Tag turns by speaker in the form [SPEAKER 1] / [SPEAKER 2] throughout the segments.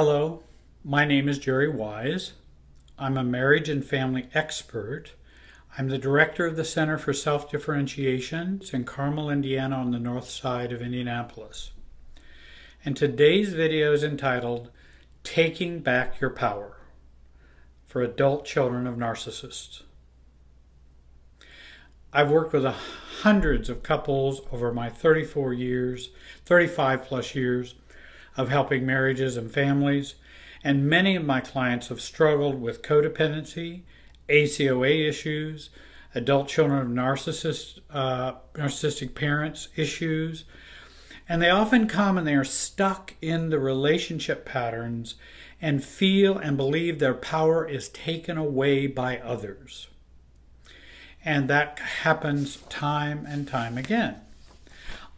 [SPEAKER 1] Hello, my name is Jerry Wise. I'm a marriage and family expert. I'm the director of the Center for Self Differentiation in Carmel, Indiana, on the north side of Indianapolis. And today's video is entitled Taking Back Your Power for Adult Children of Narcissists. I've worked with hundreds of couples over my 34 years, 35 plus years of helping marriages and families, and many of my clients have struggled with codependency, ACOA issues, adult children of narcissist, uh, narcissistic parents issues, and they often come and they are stuck in the relationship patterns and feel and believe their power is taken away by others. And that happens time and time again.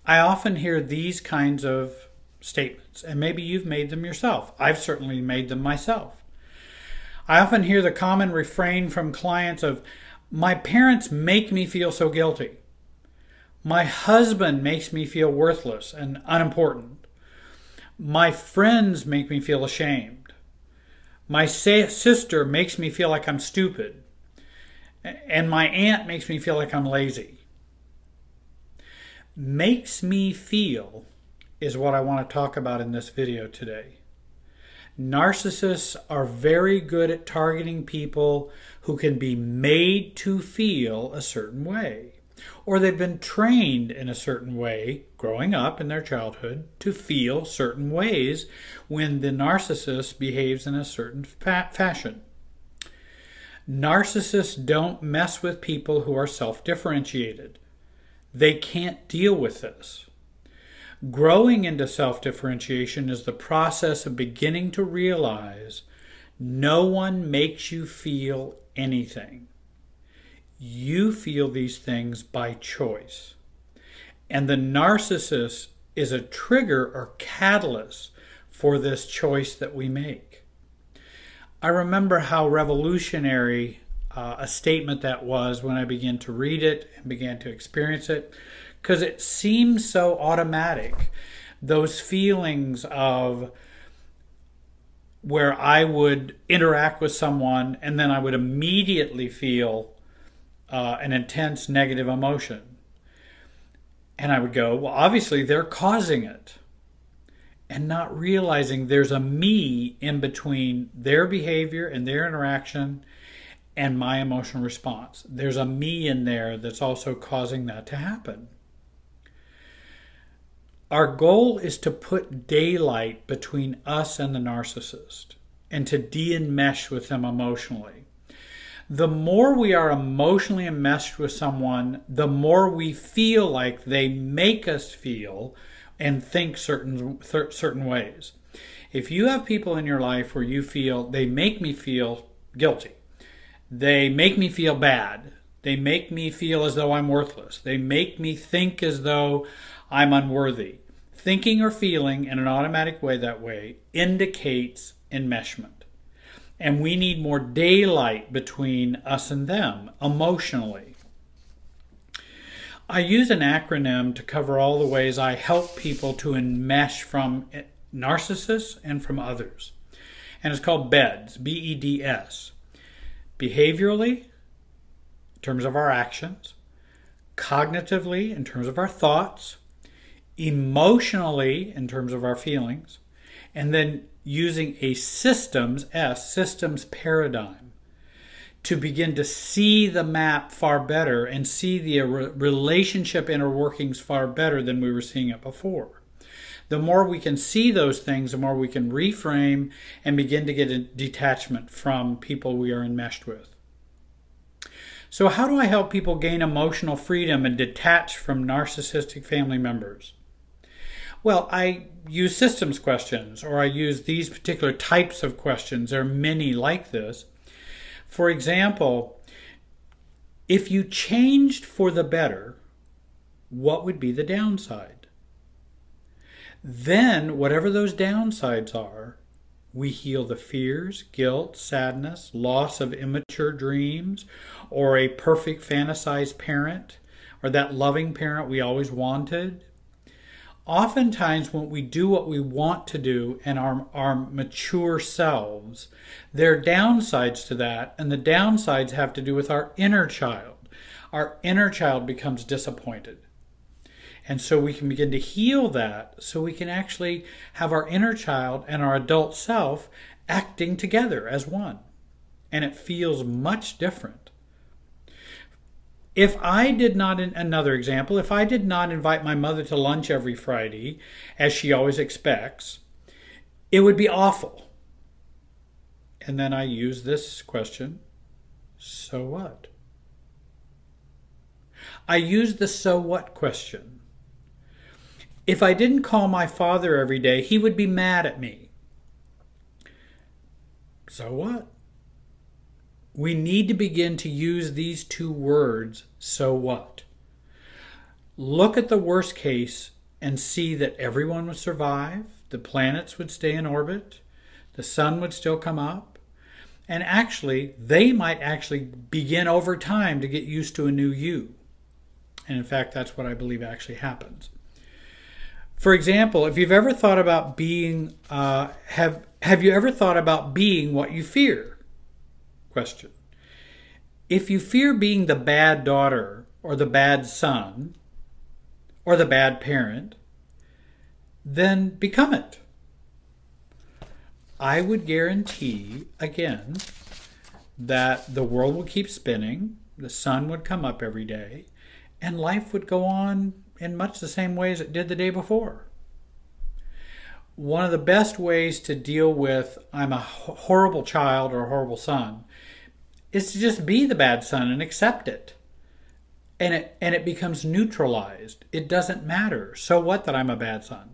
[SPEAKER 1] I often hear these kinds of statements, and maybe you've made them yourself. I've certainly made them myself. I often hear the common refrain from clients of, My parents make me feel so guilty. My husband makes me feel worthless and unimportant. My friends make me feel ashamed. My sister makes me feel like I'm stupid. And my aunt makes me feel like I'm lazy. Makes me feel is what I want to talk about in this video today. Narcissists are very good at targeting people who can be made to feel a certain way, or they've been trained in a certain way growing up in their childhood to feel certain ways when the narcissist behaves in a certain fa- fashion. Narcissists don't mess with people who are self differentiated. They can't deal with this. Growing into self differentiation is the process of beginning to realize no one makes you feel anything. You feel these things by choice. And the narcissist is a trigger or catalyst for this choice that we make. I remember how revolutionary uh, a statement that was when I began to read it and began to experience it because it seems so automatic. Those feelings of where I would interact with someone and then I would immediately feel uh, an intense negative emotion. And I would go, well, obviously they're causing it. And not realizing there's a me in between their behavior and their interaction and my emotional response. There's a me in there that's also causing that to happen. Our goal is to put daylight between us and the narcissist and to de enmesh with them emotionally. The more we are emotionally enmeshed with someone, the more we feel like they make us feel and think certain certain ways. If you have people in your life where you feel they make me feel guilty, they make me feel bad, they make me feel as though I'm worthless, they make me think as though I'm unworthy. Thinking or feeling in an automatic way that way indicates enmeshment. And we need more daylight between us and them emotionally. I use an acronym to cover all the ways I help people to enmesh from narcissists and from others. And it's called BEDS, B E D S. Behaviorally, in terms of our actions, cognitively, in terms of our thoughts, emotionally in terms of our feelings, and then using a systems, S, systems paradigm to begin to see the map far better and see the relationship inner workings far better than we were seeing it before. The more we can see those things, the more we can reframe and begin to get a detachment from people we are enmeshed with. So, how do I help people gain emotional freedom and detach from narcissistic family members? Well, I use systems questions or I use these particular types of questions. There are many like this. For example, if you changed for the better, what would be the downside? Then, whatever those downsides are, we heal the fears, guilt, sadness, loss of immature dreams, or a perfect fantasized parent, or that loving parent we always wanted, oftentimes when we do what we want to do and our, our mature selves, there are downsides to that, and the downsides have to do with our inner child. Our inner child becomes disappointed. And so we can begin to heal that so we can actually have our inner child and our adult self acting together as one. And it feels much different. If I did not, another example, if I did not invite my mother to lunch every Friday, as she always expects, it would be awful. And then I use this question so what? I use the so what question. If I didn't call my father every day, he would be mad at me. So what? We need to begin to use these two words, so what? Look at the worst case and see that everyone would survive, the planets would stay in orbit, the sun would still come up, and actually, they might actually begin over time to get used to a new you. And in fact, that's what I believe actually happens. For example, if you've ever thought about being, uh, have have you ever thought about being what you fear? Question. If you fear being the bad daughter or the bad son or the bad parent, then become it. I would guarantee again that the world will keep spinning, the sun would come up every day, and life would go on in much the same way as it did the day before. One of the best ways to deal with I'm a horrible child or a horrible son is to just be the bad son and accept it. And it and it becomes neutralized. It doesn't matter. So what that I'm a bad son?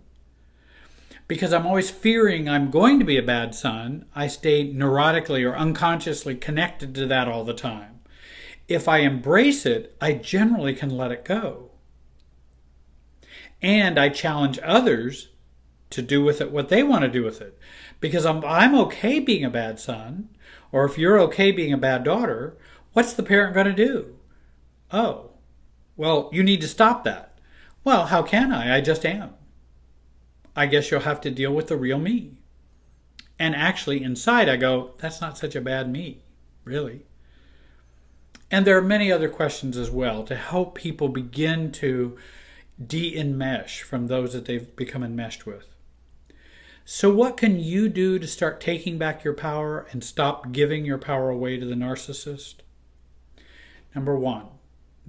[SPEAKER 1] Because I'm always fearing I'm going to be a bad son, I stay neurotically or unconsciously connected to that all the time. If I embrace it, I generally can let it go. And I challenge others to do with it what they want to do with it. Because I'm, I'm okay being a bad son, or if you're okay being a bad daughter, what's the parent going to do? Oh, well, you need to stop that. Well, how can I? I just am. I guess you'll have to deal with the real me. And actually, inside, I go, that's not such a bad me, really. And there are many other questions as well to help people begin to de-enmesh from those that they've become enmeshed with. So, what can you do to start taking back your power and stop giving your power away to the narcissist? Number one,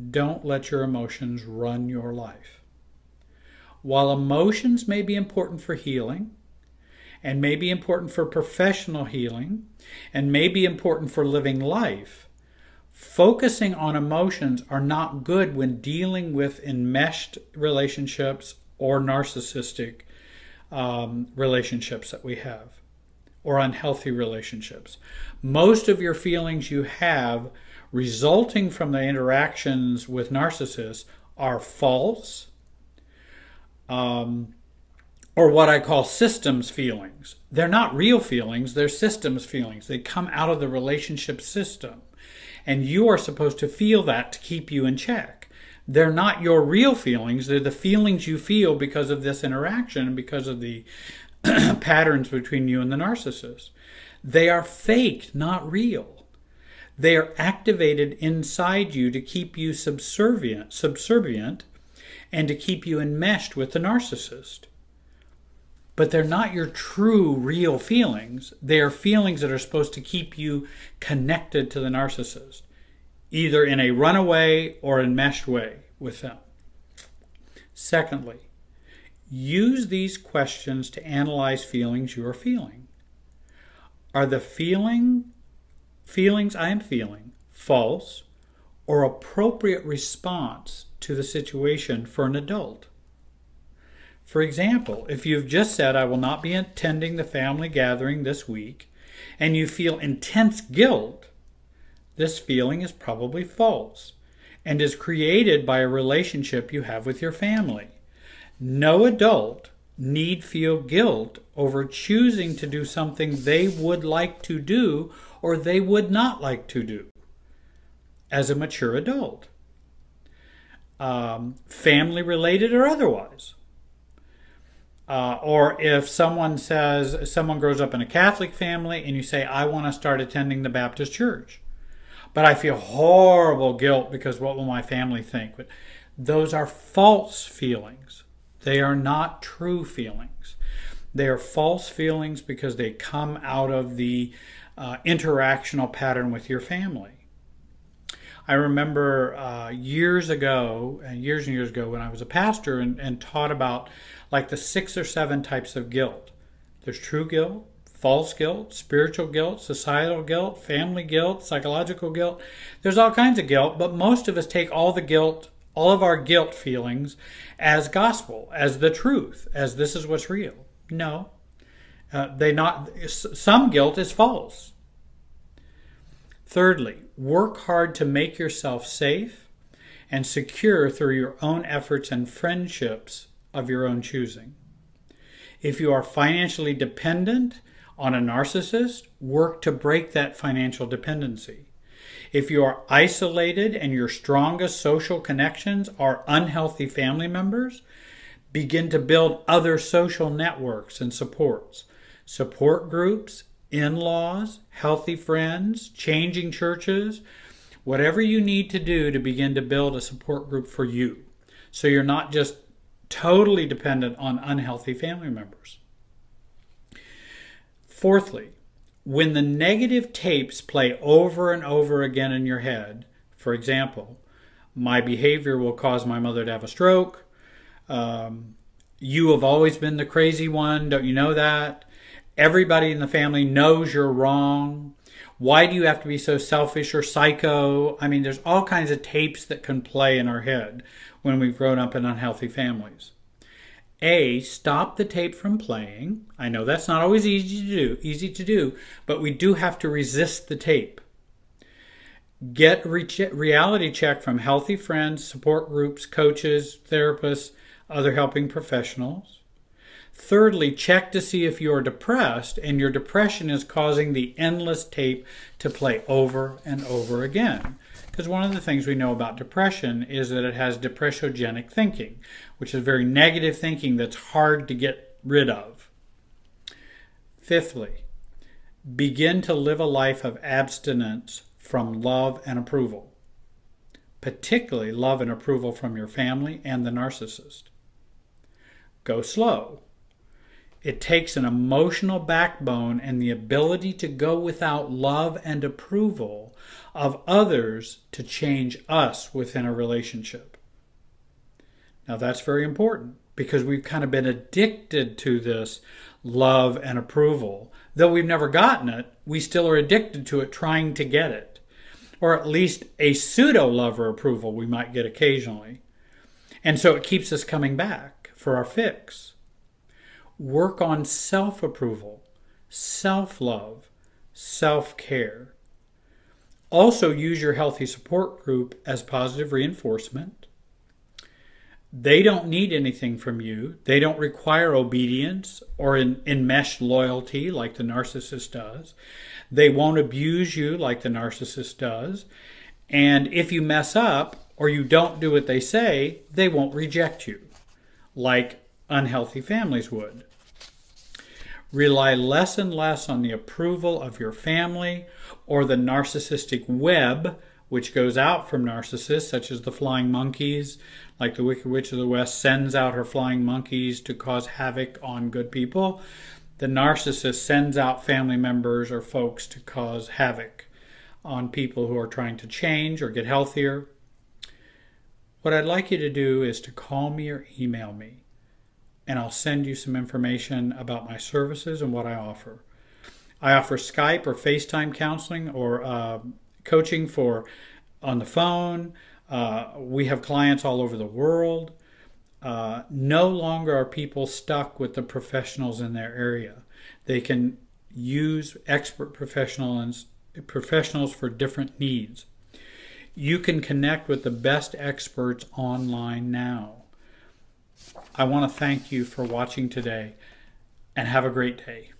[SPEAKER 1] don't let your emotions run your life. While emotions may be important for healing, and may be important for professional healing, and may be important for living life, focusing on emotions are not good when dealing with enmeshed relationships or narcissistic um, relationships that we have or unhealthy relationships. Most of your feelings you have resulting from the interactions with narcissists are false um, or what I call systems feelings. They're not real feelings, they're systems feelings. They come out of the relationship system. And you are supposed to feel that to keep you in check. They're not your real feelings, they're the feelings you feel because of this interaction and because of the patterns between you and the narcissist. They are fake, not real. They are activated inside you to keep you subservient, subservient and to keep you enmeshed with the narcissist. But they're not your true, real feelings. They are feelings that are supposed to keep you connected to the narcissist, either in a runaway or enmeshed way with them. Secondly, use these questions to analyze feelings you are feeling. Are the feeling feelings I am feeling false or appropriate response to the situation for an adult? For example, if you've just said, I will not be attending the family gathering this week, and you feel intense guilt, this feeling is probably false and is created by a relationship you have with your family. No adult need feel guilt over choosing to do something they would like to do or they would not like to do as a mature adult, um, family related or otherwise. Uh, or if someone says, someone grows up in a Catholic family and you say, I want to start attending the Baptist church, but I feel horrible guilt because what will my family think? But those are false feelings. They are not true feelings. They are false feelings because they come out of the uh, interactional pattern with your family. I remember uh, years ago, and years and years ago, when I was a pastor and, and taught about like the six or seven types of guilt. There's true guilt, false guilt, spiritual guilt, societal guilt, family guilt, psychological guilt. There's all kinds of guilt, but most of us take all the guilt, all of our guilt feelings as gospel, as the truth, as this is what's real. No. Uh, they not some guilt is false. Thirdly, work hard to make yourself safe and secure through your own efforts and friendships of your own choosing. If you are financially dependent on a narcissist, work to break that financial dependency. If you are isolated and your strongest social connections are unhealthy family members, begin to build other social networks and supports. Support groups, in laws, healthy friends, changing churches, whatever you need to do to begin to build a support group for you. So you're not just totally dependent on unhealthy family members. Fourthly, when the negative tapes play over and over again in your head, for example, my behavior will cause my mother to have a stroke. Um, you have always been the crazy one. Don't you know that? Everybody in the family knows you're wrong. Why do you have to be so selfish or psycho? I mean, there's all kinds of tapes that can play in our head when we've grown up in unhealthy families. A, stop the tape from playing. I know that's not always easy to do, easy to do, but we do have to resist the tape. Get re- reality check from healthy friends, support groups, coaches, therapists, other helping professionals. Thirdly, check to see if you are depressed and your depression is causing the endless tape to play over and over again. Because one of the things we know about depression is that it has depressogenic thinking, which is very negative thinking that's hard to get rid of. Fifthly, begin to live a life of abstinence from love and approval, particularly love and approval from your family and the narcissist. Go slow. It takes an emotional backbone and the ability to go without love and approval of others to change us within a relationship. Now, that's very important because we've kind of been addicted to this love and approval. Though we've never gotten it, we still are addicted to it, trying to get it. Or at least a pseudo love or approval we might get occasionally. And so it keeps us coming back for our fix. Work on self approval, self love, self care. Also, use your healthy support group as positive reinforcement. They don't need anything from you. They don't require obedience or enmeshed loyalty like the narcissist does. They won't abuse you like the narcissist does. And if you mess up or you don't do what they say, they won't reject you like unhealthy families would. Rely less and less on the approval of your family or the narcissistic web which goes out from narcissists, such as the flying monkeys, like the Wicked Witch of the West sends out her flying monkeys to cause havoc on good people. The narcissist sends out family members or folks to cause havoc on people who are trying to change or get healthier. What I'd like you to do is to call me or email me and I'll send you some information about my services and what I offer. I offer Skype or FaceTime counseling or uh, coaching for on the phone. Uh, we have clients all over the world. Uh, no longer are people stuck with the professionals in their area. They can use expert professionals professionals for different needs. You can connect with the best experts online now. I want to thank you for watching today and have a great day.